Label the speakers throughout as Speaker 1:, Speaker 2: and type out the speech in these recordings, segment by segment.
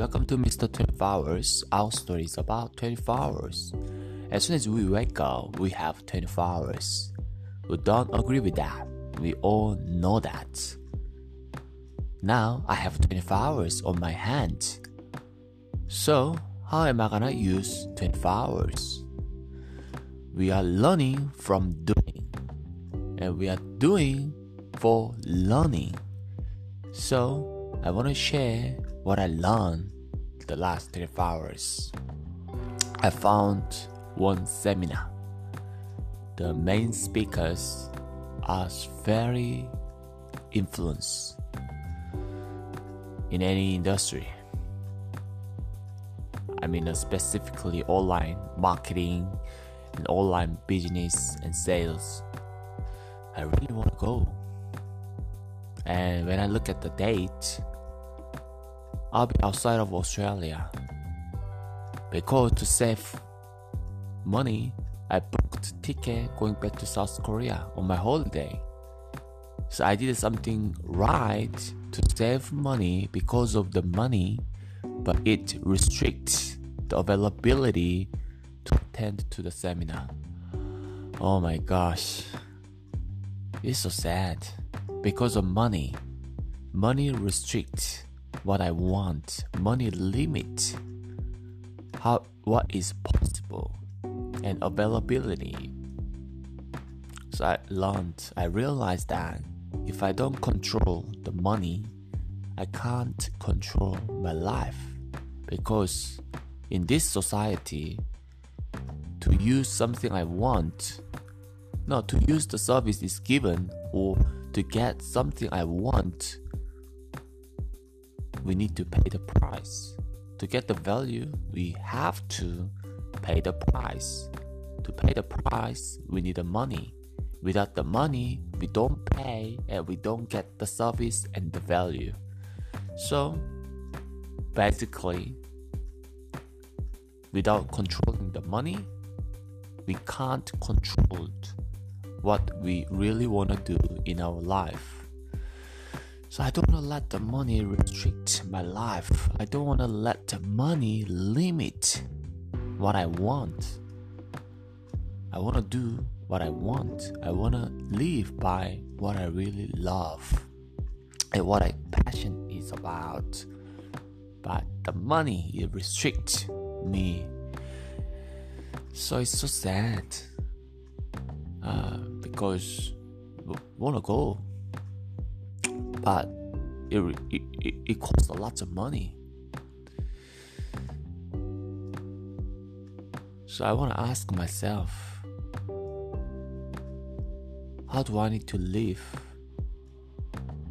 Speaker 1: welcome to Mr. 24 Hours. Our story is about 24 hours. As soon as we wake up, we have 24 hours. We don't agree with that. We all know that. Now I have 24 hours on my hand. So, how am I gonna use 24 hours? We are learning from doing, and we are doing for learning. So, I want to share what I learned the last three hours. I found one seminar. The main speakers are very influenced in any industry. I mean, uh, specifically online marketing and online business and sales. I really want to go. And when I look at the date, I'll be outside of Australia. Because to save money, I booked ticket going back to South Korea on my holiday. So I did something right to save money because of the money, but it restricts the availability to attend to the seminar. Oh my gosh. It's so sad because of money. Money restricts what I want. Money limit how what is possible and availability. So I learned, I realized that if I don't control the money, I can't control my life because in this society, to use something I want, not to use the service is given or to get something I want, we need to pay the price. To get the value, we have to pay the price. To pay the price, we need the money. Without the money, we don't pay and we don't get the service and the value. So, basically, without controlling the money, we can't control what we really want to do in our life. So I don't want to let the money restrict my life. I don't want to let the money limit what I want. I want to do what I want. I want to live by what I really love and what I passion is about. But the money it restricts me. So it's so sad. Uh, because I wanna go, but it, it, it, costs a lot of money. So I wanna ask myself, how do I need to live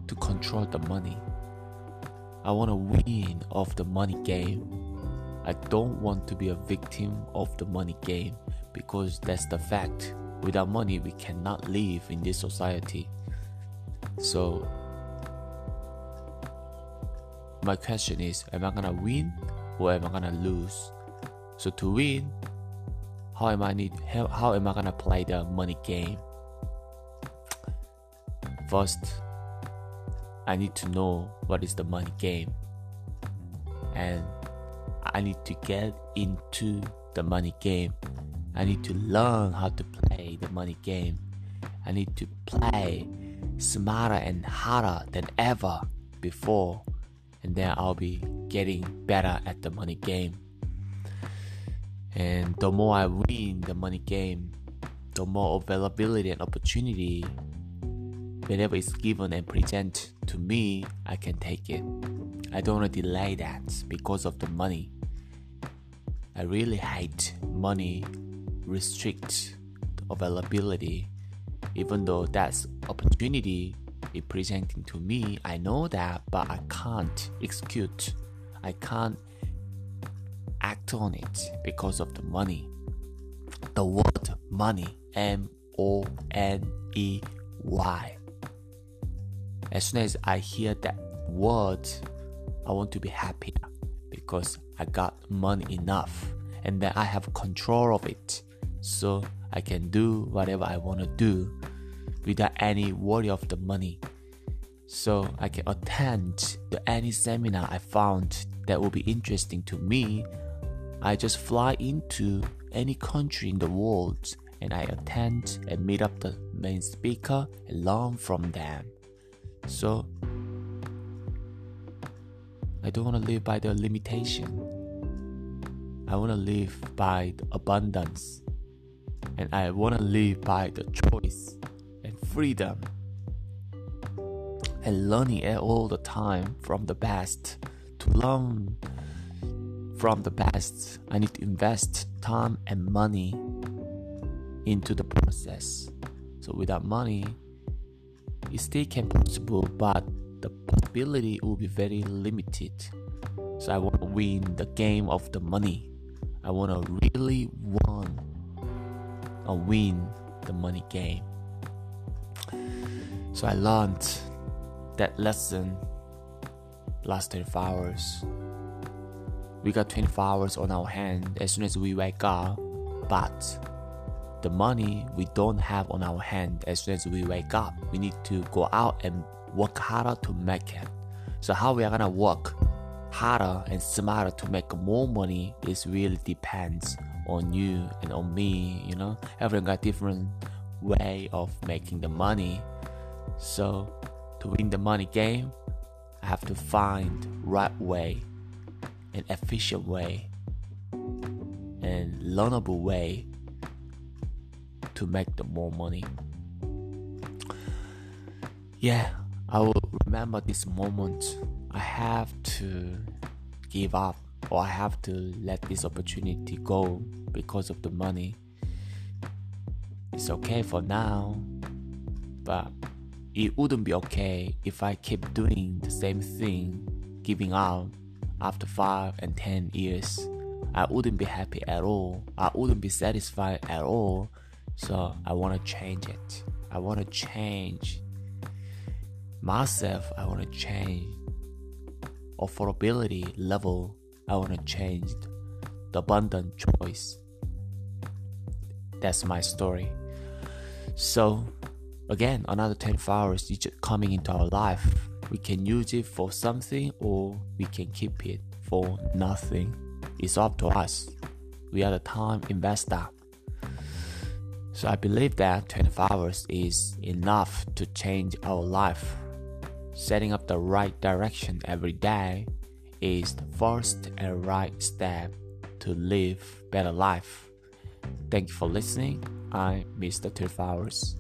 Speaker 1: to control the money? I wanna win of the money game. I don't want to be a victim of the money game because that's the fact. Without money, we cannot live in this society. So, my question is Am I gonna win or am I gonna lose? So, to win, how am I need how, how am I gonna play the money game? First, I need to know what is the money game, and I need to get into the money game I need to learn how to play the money game. I need to play smarter and harder than ever before, and then I'll be getting better at the money game. And the more I win the money game, the more availability and opportunity whenever it's given and present to me, I can take it. I don't want to delay that because of the money. I really hate money restrict availability even though that's opportunity is presenting to me i know that but i can't execute. I can't act on it because of the money. The word money m o n e y. As soon as i hear that word i want to be happy because i got money enough and then i have control of it. So I can do whatever I want to do without any worry of the money. So I can attend to any seminar I found that will be interesting to me, I just fly into any country in the world and I attend and meet up the main speaker and learn from them. So I don't want to live by the limitation. I want to live by the abundance. And I want to live by the choice freedom. And learning all the time from the best. To learn from the best, I need to invest time and money into the process. So without money, it still can possible, but the possibility will be very limited. So I want to win the game of the money. I want to really win or win the money game. So I learned that lesson last 24 hours. We got 24 hours on our hand as soon as we wake up, but the money we don't have on our hand as soon as we wake up. We need to go out and work harder to make it. So how we are gonna work harder and smarter to make more money is really depends on you and on me. You know, everyone got different way of making the money. So to win the money game, I have to find right way, an efficient way, and learnable way to make the more money. Yeah, I will remember this moment. I have to give up or I have to let this opportunity go because of the money. It's okay for now, but it wouldn't be okay if I keep doing the same thing, giving up after 5 and 10 years. I wouldn't be happy at all. I wouldn't be satisfied at all so I want to change it. I want to change myself. I want to change affordability level. I want to change the abundant choice. That's my story. So again, another 24 hours is coming into our life. We can use it for something or we can keep it for nothing. It's up to us. We are the time investor. So I believe that 24 hours is enough to change our life. Setting up the right direction every day is the first and right step to live better life. Thank you for listening. I'm Mr. 24 Hours.